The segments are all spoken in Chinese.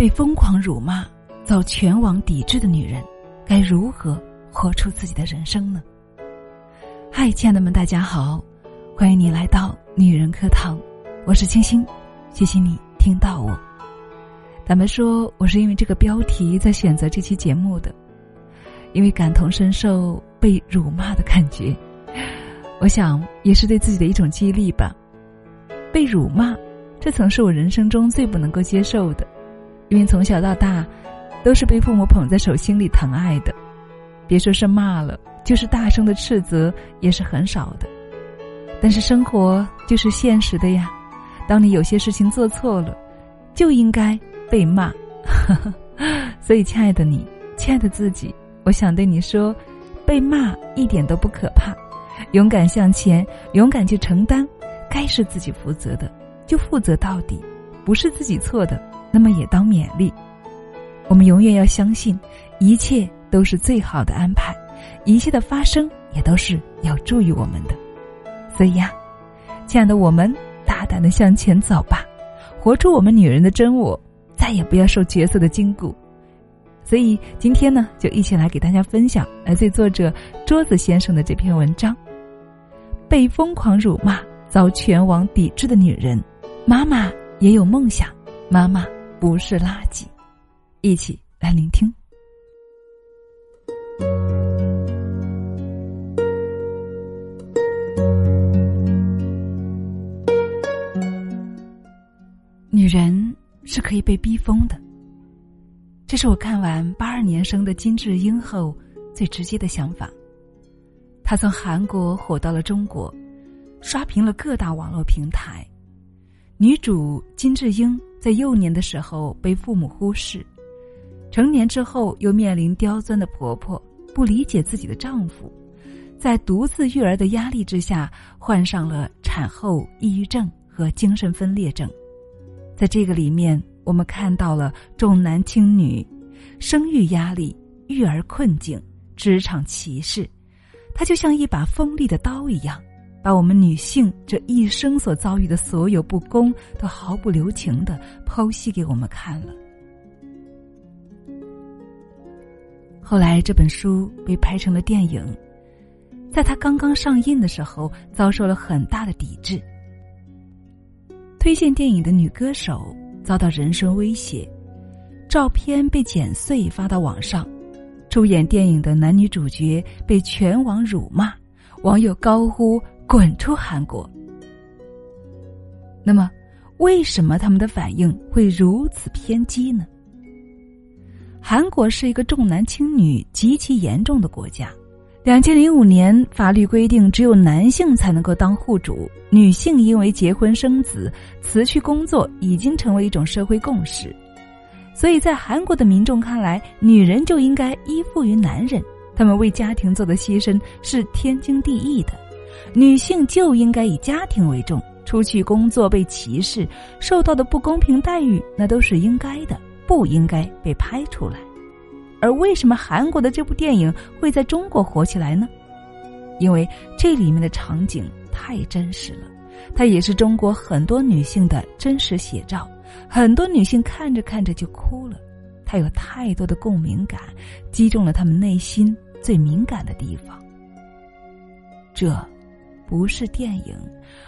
被疯狂辱骂、遭全网抵制的女人，该如何活出自己的人生呢？嗨，亲爱的们，大家好，欢迎你来到女人课堂，我是清新，谢谢你听到我。咱们说，我是因为这个标题在选择这期节目的，因为感同身受被辱骂的感觉，我想也是对自己的一种激励吧。被辱骂，这曾是我人生中最不能够接受的，因为从小到大，都是被父母捧在手心里疼爱的，别说是骂了，就是大声的斥责也是很少的。但是生活就是现实的呀，当你有些事情做错了，就应该被骂。所以，亲爱的你，亲爱的自己，我想对你说，被骂一点都不可怕，勇敢向前，勇敢去承担。该是自己负责的，就负责到底；不是自己错的，那么也当勉励。我们永远要相信，一切都是最好的安排，一切的发生也都是要助于我们的。所以呀，亲爱的，我们大胆的向前走吧，活出我们女人的真我，再也不要受角色的禁锢。所以今天呢，就一起来给大家分享来自作者桌子先生的这篇文章：被疯狂辱骂。遭全网抵制的女人，妈妈也有梦想，妈妈不是垃圾，一起来聆听。女人是可以被逼疯的，这是我看完八二年生的金智英后最直接的想法。她从韩国火到了中国。刷屏了各大网络平台。女主金智英在幼年的时候被父母忽视，成年之后又面临刁钻的婆婆，不理解自己的丈夫，在独自育儿的压力之下，患上了产后抑郁症和精神分裂症。在这个里面，我们看到了重男轻女、生育压力、育儿困境、职场歧视，它就像一把锋利的刀一样。把我们女性这一生所遭遇的所有不公，都毫不留情的剖析给我们看了。后来这本书被拍成了电影，在它刚刚上映的时候，遭受了很大的抵制。推荐电影的女歌手遭到人身威胁，照片被剪碎发到网上，出演电影的男女主角被全网辱骂，网友高呼。滚出韩国！那么，为什么他们的反应会如此偏激呢？韩国是一个重男轻女极其严重的国家。两千零五年，法律规定只有男性才能够当户主，女性因为结婚生子辞去工作已经成为一种社会共识。所以在韩国的民众看来，女人就应该依附于男人，他们为家庭做的牺牲是天经地义的。女性就应该以家庭为重，出去工作被歧视，受到的不公平待遇，那都是应该的，不应该被拍出来。而为什么韩国的这部电影会在中国火起来呢？因为这里面的场景太真实了，它也是中国很多女性的真实写照。很多女性看着看着就哭了，它有太多的共鸣感，击中了她们内心最敏感的地方。这。不是电影，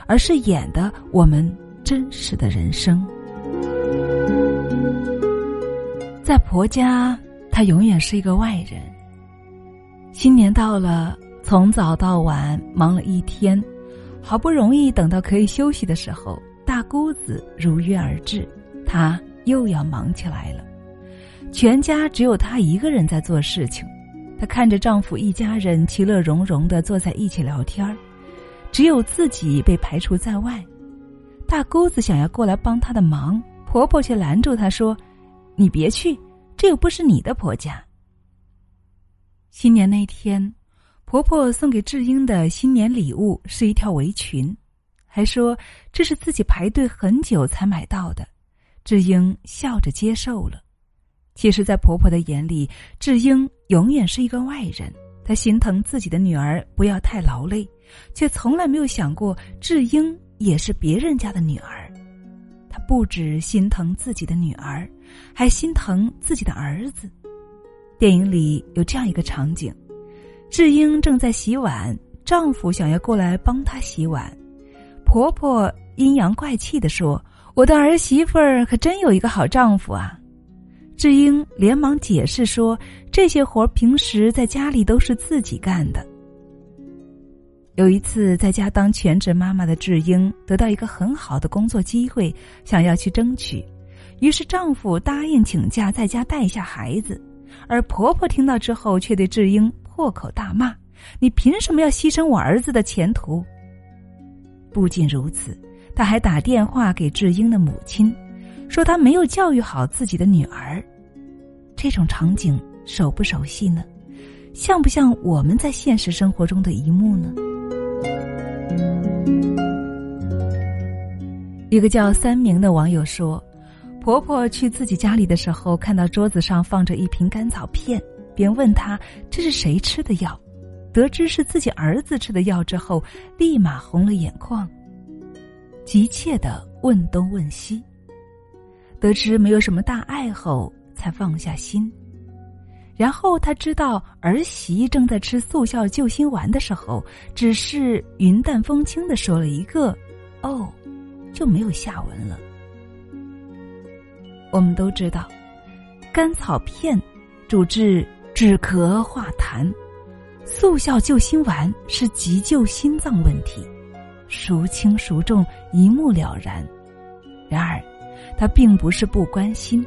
而是演的我们真实的人生。在婆家，她永远是一个外人。新年到了，从早到晚忙了一天，好不容易等到可以休息的时候，大姑子如约而至，她又要忙起来了。全家只有她一个人在做事情，她看着丈夫一家人其乐融融的坐在一起聊天儿。只有自己被排除在外，大姑子想要过来帮她的忙，婆婆却拦住她说：“你别去，这又不是你的婆家。”新年那天，婆婆送给智英的新年礼物是一条围裙，还说这是自己排队很久才买到的。智英笑着接受了。其实，在婆婆的眼里，智英永远是一个外人。心疼自己的女儿不要太劳累。却从来没有想过，智英也是别人家的女儿，她不止心疼自己的女儿，还心疼自己的儿子。电影里有这样一个场景：智英正在洗碗，丈夫想要过来帮她洗碗，婆婆阴阳怪气的说：“我的儿媳妇儿可真有一个好丈夫啊！”智英连忙解释说：“这些活平时在家里都是自己干的。”有一次，在家当全职妈妈的智英得到一个很好的工作机会，想要去争取，于是丈夫答应请假在家带一下孩子，而婆婆听到之后却对智英破口大骂：“你凭什么要牺牲我儿子的前途？”不仅如此，她还打电话给智英的母亲，说她没有教育好自己的女儿。这种场景熟不熟悉呢？像不像我们在现实生活中的一幕呢？一个叫三明的网友说：“婆婆去自己家里的时候，看到桌子上放着一瓶甘草片，便问她这是谁吃的药。得知是自己儿子吃的药之后，立马红了眼眶，急切的问东问西。得知没有什么大碍后，才放下心。然后他知道儿媳正在吃速效救心丸的时候，只是云淡风轻的说了一个‘哦’。”就没有下文了。我们都知道，甘草片主治止咳化痰，速效救心丸是急救心脏问题，孰轻孰重一目了然。然而，他并不是不关心，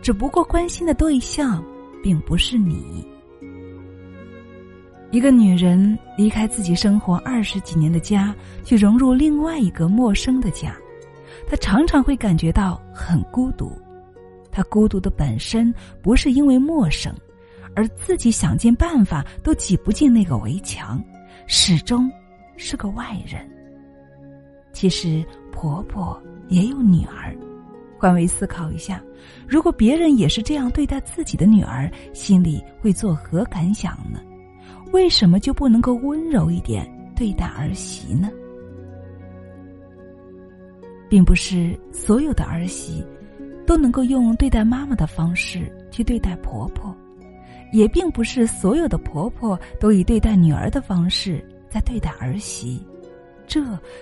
只不过关心的对象并不是你。一个女人离开自己生活二十几年的家，去融入另外一个陌生的家，她常常会感觉到很孤独。她孤独的本身不是因为陌生，而自己想尽办法都挤不进那个围墙，始终是个外人。其实婆婆也有女儿，换位思考一下，如果别人也是这样对待自己的女儿，心里会作何感想呢？为什么就不能够温柔一点对待儿媳呢？并不是所有的儿媳都能够用对待妈妈的方式去对待婆婆，也并不是所有的婆婆都以对待女儿的方式在对待儿媳，这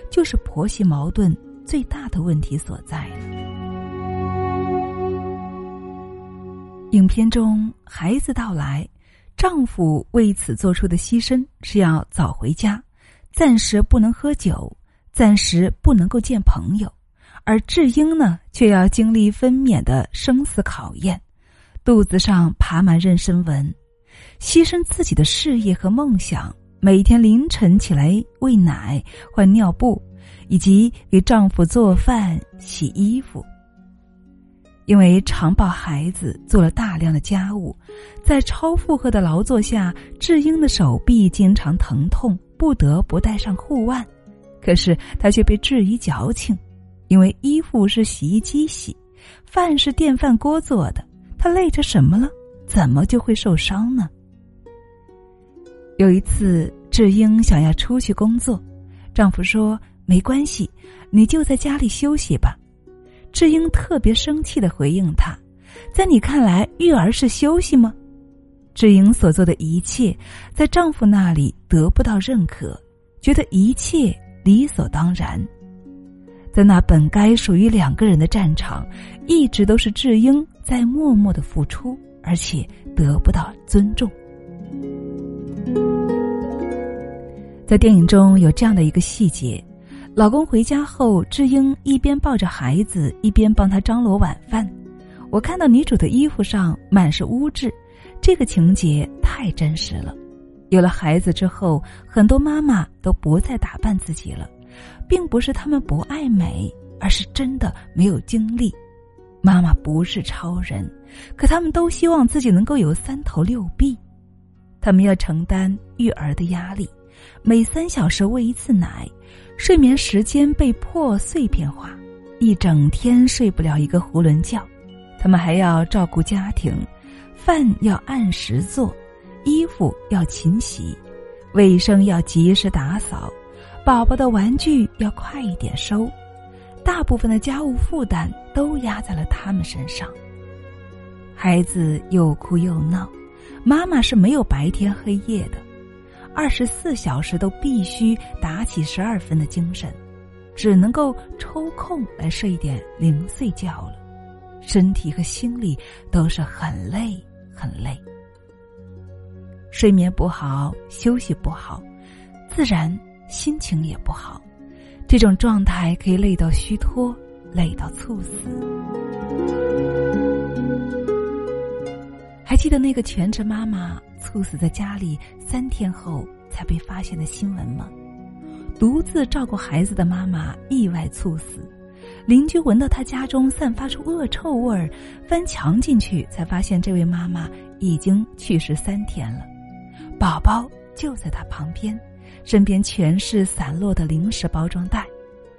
就是婆媳矛盾最大的问题所在了影片中，孩子到来。丈夫为此做出的牺牲是要早回家，暂时不能喝酒，暂时不能够见朋友，而智英呢，却要经历分娩的生死考验，肚子上爬满妊娠纹，牺牲自己的事业和梦想，每天凌晨起来喂奶、换尿布，以及给丈夫做饭、洗衣服。因为常抱孩子，做了大量的家务，在超负荷的劳作下，智英的手臂经常疼痛，不得不戴上护腕。可是她却被质疑矫情，因为衣服是洗衣机洗，饭是电饭锅做的，她累着什么了？怎么就会受伤呢？有一次，智英想要出去工作，丈夫说：“没关系，你就在家里休息吧。”智英特别生气的回应他：“在你看来，育儿是休息吗？”智英所做的一切，在丈夫那里得不到认可，觉得一切理所当然。在那本该属于两个人的战场，一直都是智英在默默的付出，而且得不到尊重。在电影中有这样的一个细节。老公回家后，智英一边抱着孩子，一边帮他张罗晚饭。我看到女主的衣服上满是污渍，这个情节太真实了。有了孩子之后，很多妈妈都不再打扮自己了，并不是她们不爱美，而是真的没有精力。妈妈不是超人，可他们都希望自己能够有三头六臂。他们要承担育儿的压力，每三小时喂一次奶。睡眠时间被破碎片化，一整天睡不了一个囫囵觉。他们还要照顾家庭，饭要按时做，衣服要勤洗，卫生要及时打扫，宝宝的玩具要快一点收。大部分的家务负担都压在了他们身上。孩子又哭又闹，妈妈是没有白天黑夜的，二十四小时都必须打起十二分的精神，只能够抽空来睡一点零碎觉了，身体和心理都是很累很累。睡眠不好，休息不好，自然心情也不好。这种状态可以累到虚脱，累到猝死。还记得那个全职妈妈猝死在家里三天后才被发现的新闻吗？独自照顾孩子的妈妈意外猝死，邻居闻到她家中散发出恶臭味儿，翻墙进去才发现这位妈妈已经去世三天了，宝宝就在她旁边。身边全是散落的零食包装袋，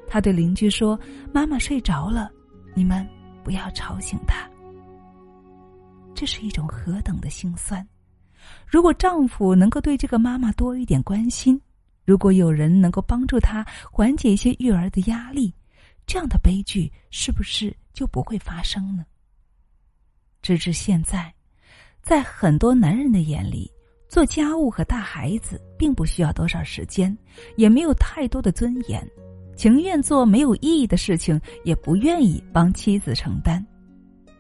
他对邻居说：“妈妈睡着了，你们不要吵醒她。”这是一种何等的心酸！如果丈夫能够对这个妈妈多一点关心，如果有人能够帮助她缓解一些育儿的压力，这样的悲剧是不是就不会发生呢？直至现在，在很多男人的眼里。做家务和带孩子并不需要多少时间，也没有太多的尊严，情愿做没有意义的事情，也不愿意帮妻子承担。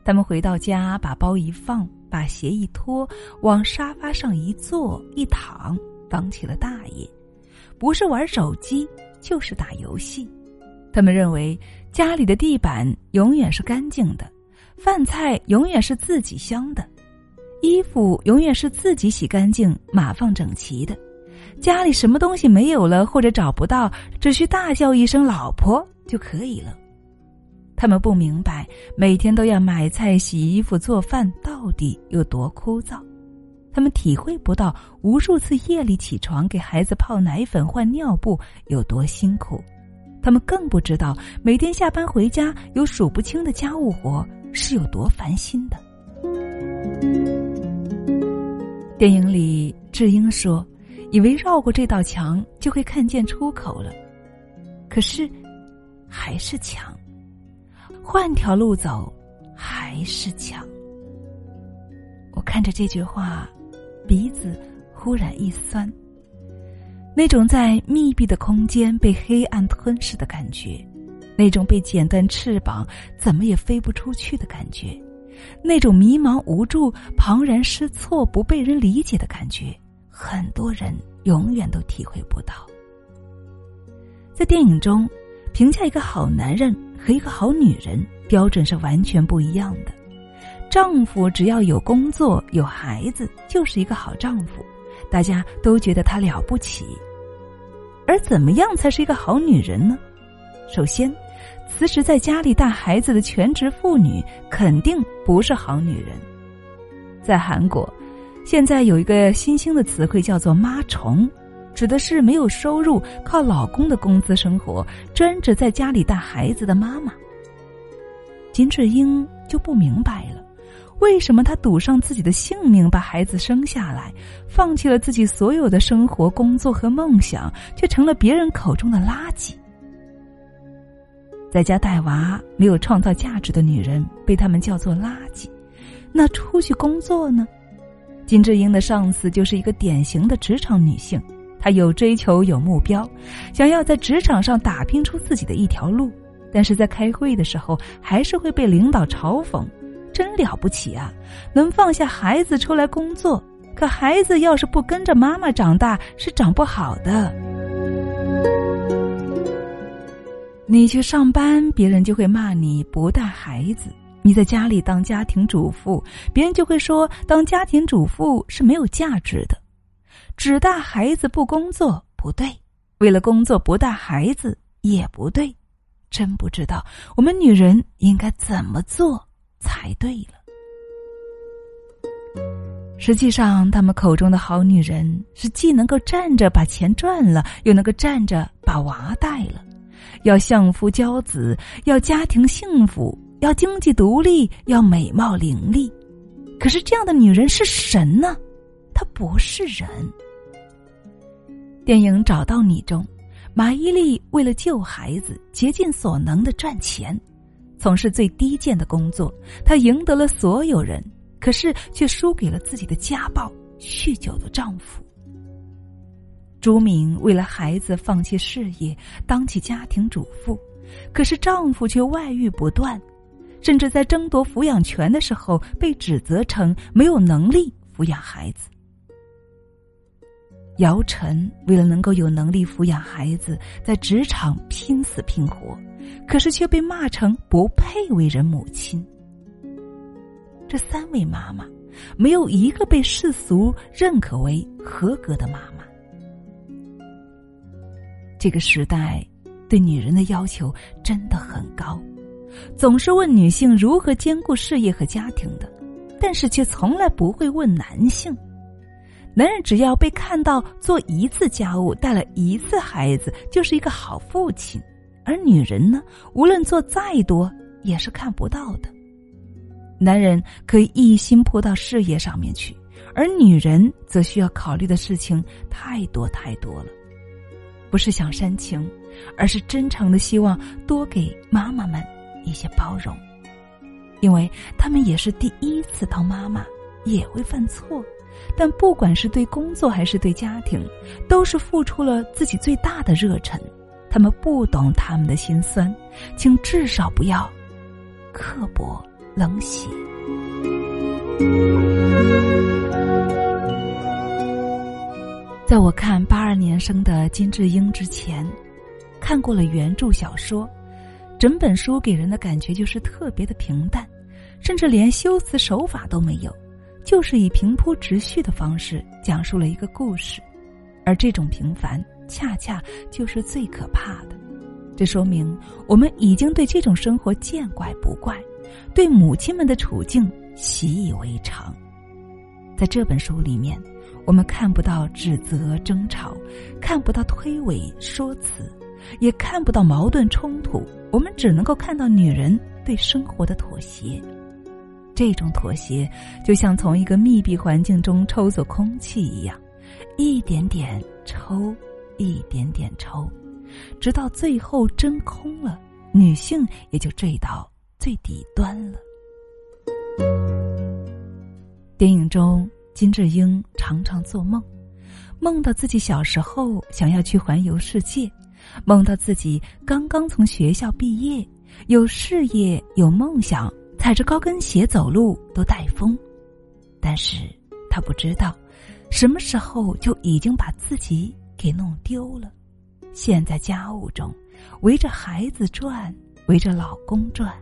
他们回到家，把包一放，把鞋一脱，往沙发上一坐一躺，当起了大爷，不是玩手机，就是打游戏。他们认为家里的地板永远是干净的，饭菜永远是自己香的。衣服永远是自己洗干净、码放整齐的，家里什么东西没有了或者找不到，只需大叫一声“老婆”就可以了。他们不明白，每天都要买菜、洗衣服、做饭到底有多枯燥，他们体会不到无数次夜里起床给孩子泡奶粉、换尿布有多辛苦，他们更不知道每天下班回家有数不清的家务活是有多烦心的。电影里，智英说：“以为绕过这道墙就会看见出口了，可是还是墙。换条路走，还是墙。”我看着这句话，鼻子忽然一酸。那种在密闭的空间被黑暗吞噬的感觉，那种被剪断翅膀怎么也飞不出去的感觉。那种迷茫无助、茫然失措、不被人理解的感觉，很多人永远都体会不到。在电影中，评价一个好男人和一个好女人标准是完全不一样的。丈夫只要有工作、有孩子，就是一个好丈夫，大家都觉得他了不起。而怎么样才是一个好女人呢？首先。辞职在家里带孩子的全职妇女肯定不是好女人。在韩国，现在有一个新兴的词汇叫做“妈虫”，指的是没有收入、靠老公的工资生活、专职在家里带孩子的妈妈。金智英就不明白了，为什么她赌上自己的性命把孩子生下来，放弃了自己所有的生活、工作和梦想，却成了别人口中的垃圾。在家带娃没有创造价值的女人被他们叫做垃圾，那出去工作呢？金智英的上司就是一个典型的职场女性，他有追求有目标，想要在职场上打拼出自己的一条路，但是在开会的时候还是会被领导嘲讽，真了不起啊！能放下孩子出来工作，可孩子要是不跟着妈妈长大是长不好的。你去上班，别人就会骂你不带孩子；你在家里当家庭主妇，别人就会说当家庭主妇是没有价值的。只带孩子不工作不对，为了工作不带孩子也不对。真不知道我们女人应该怎么做才对了。实际上，他们口中的好女人是既能够站着把钱赚了，又能够站着把娃带了。要相夫教子，要家庭幸福，要经济独立，要美貌伶俐。可是这样的女人是神呢？她不是人。电影《找到你》中，马伊琍为了救孩子，竭尽所能的赚钱，从事最低贱的工作。她赢得了所有人，可是却输给了自己的家暴、酗酒的丈夫。朱敏为了孩子放弃事业，当起家庭主妇，可是丈夫却外遇不断，甚至在争夺抚养权的时候被指责成没有能力抚养孩子。姚晨为了能够有能力抚养孩子，在职场拼死拼活，可是却被骂成不配为人母亲。这三位妈妈，没有一个被世俗认可为合格的妈妈。这个时代对女人的要求真的很高，总是问女性如何兼顾事业和家庭的，但是却从来不会问男性。男人只要被看到做一次家务、带了一次孩子，就是一个好父亲；而女人呢，无论做再多，也是看不到的。男人可以一心扑到事业上面去，而女人则需要考虑的事情太多太多了。不是想煽情，而是真诚的希望多给妈妈们一些包容，因为他们也是第一次当妈妈，也会犯错。但不管是对工作还是对家庭，都是付出了自己最大的热忱。他们不懂他们的心酸，请至少不要刻薄冷血。在我看八二年生的金智英之前，看过了原著小说，整本书给人的感觉就是特别的平淡，甚至连修辞手法都没有。就是以平铺直叙的方式讲述了一个故事，而这种平凡恰恰就是最可怕的。这说明我们已经对这种生活见怪不怪，对母亲们的处境习以为常。在这本书里面，我们看不到指责争吵，看不到推诿说辞，也看不到矛盾冲突，我们只能够看到女人对生活的妥协。这种妥协，就像从一个密闭环境中抽走空气一样，一点点抽，一点点抽，直到最后真空了，女性也就坠到最底端了。电影中，金智英常常做梦，梦到自己小时候想要去环游世界，梦到自己刚刚从学校毕业，有事业，有梦想。踩着高跟鞋走路都带风，但是他不知道，什么时候就已经把自己给弄丢了。现在家务中，围着孩子转，围着老公转，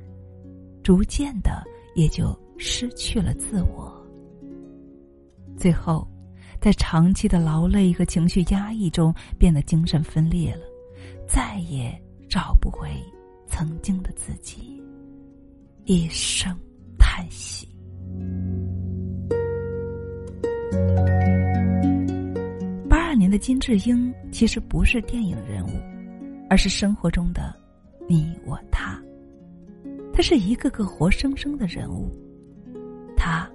逐渐的也就失去了自我。最后，在长期的劳累和情绪压抑中，变得精神分裂了，再也找不回曾经的自己。一声叹息。八二年的金智英其实不是电影人物，而是生活中的你我他。他是一个个活生生的人物。他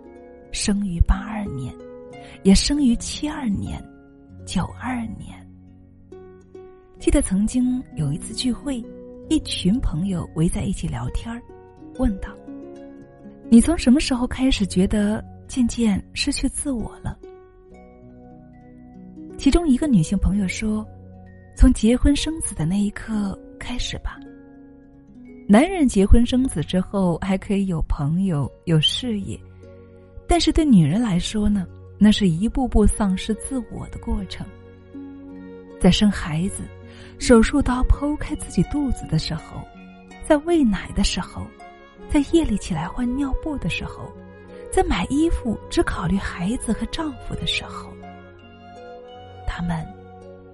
生于八二年，也生于七二年、九二年。记得曾经有一次聚会，一群朋友围在一起聊天儿。问道：“你从什么时候开始觉得渐渐失去自我了？”其中一个女性朋友说：“从结婚生子的那一刻开始吧。男人结婚生子之后还可以有朋友、有事业，但是对女人来说呢，那是一步步丧失自我的过程。在生孩子、手术刀剖开自己肚子的时候，在喂奶的时候。”在夜里起来换尿布的时候，在买衣服只考虑孩子和丈夫的时候，他们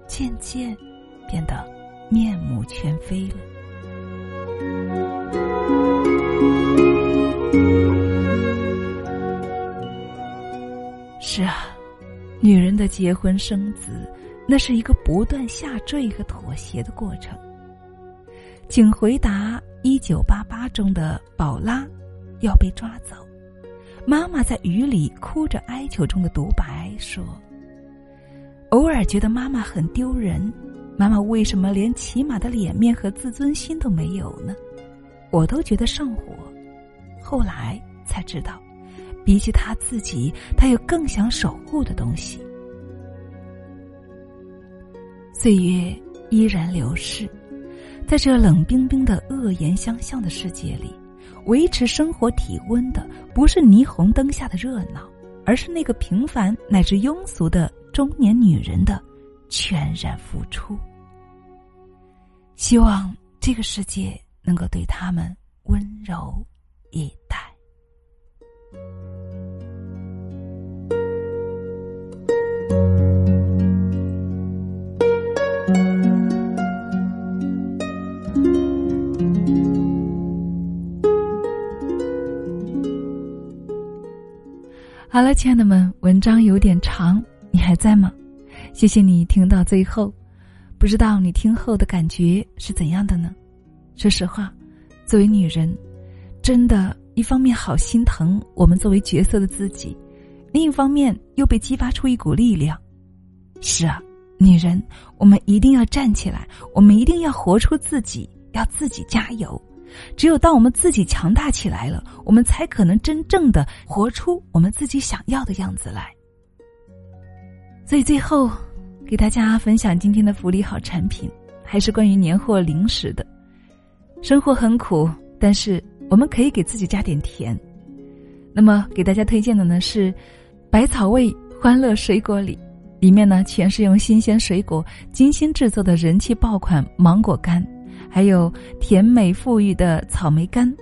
渐渐变得面目全非了。是啊，女人的结婚生子，那是一个不断下坠和妥协的过程。请回答。一九八八中的宝拉要被抓走，妈妈在雨里哭着哀求中的独白说：“偶尔觉得妈妈很丢人，妈妈为什么连起码的脸面和自尊心都没有呢？我都觉得上火。后来才知道，比起他自己，他有更想守护的东西。岁月依然流逝，在这冷冰冰的恶言相向的世界里，维持生活体温的不是霓虹灯下的热闹，而是那个平凡乃至庸俗的中年女人的全然付出。希望这个世界能够对他们温柔以待。好了，亲爱的们，文章有点长，你还在吗？谢谢你听到最后。不知道你听后的感觉是怎样的呢？说实话，作为女人，真的，一方面好心疼我们作为角色的自己，另一方面又被激发出一股力量。是啊，女人，我们一定要站起来，我们一定要活出自己，要自己加油。只有当我们自己强大起来了，我们才可能真正的活出我们自己想要的样子来。所以最后。给大家分享今天的福利好产品，还是关于年货零食的。生活很苦，但是我们可以给自己加点甜。那么给大家推荐的呢是百草味欢乐水果里，里面呢全是用新鲜水果精心制作的人气爆款芒果干，还有甜美馥郁的草莓干，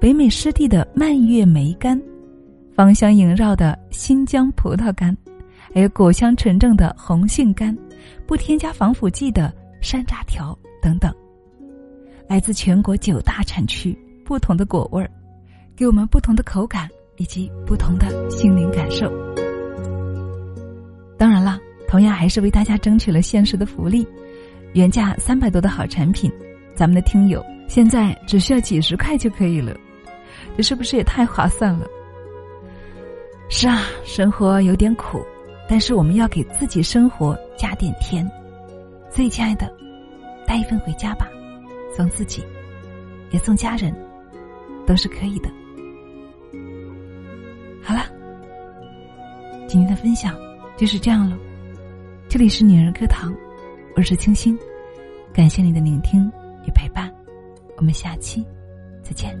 北美湿地的蔓越莓干，芳香萦绕的新疆葡萄干。还有果香纯正的红杏干，不添加防腐剂的山楂条等等，来自全国九大产区，不同的果味儿，给我们不同的口感以及不同的心灵感受。当然了，同样还是为大家争取了限时的福利，原价三百多的好产品，咱们的听友现在只需要几十块就可以了，这是不是也太划算了？是啊，生活有点苦。但是我们要给自己生活加点甜，所以亲爱的，带一份回家吧，送自己，也送家人，都是可以的。好了，今天的分享就是这样了。这里是女人课堂，我是清新，感谢你的聆听与陪伴，我们下期再见。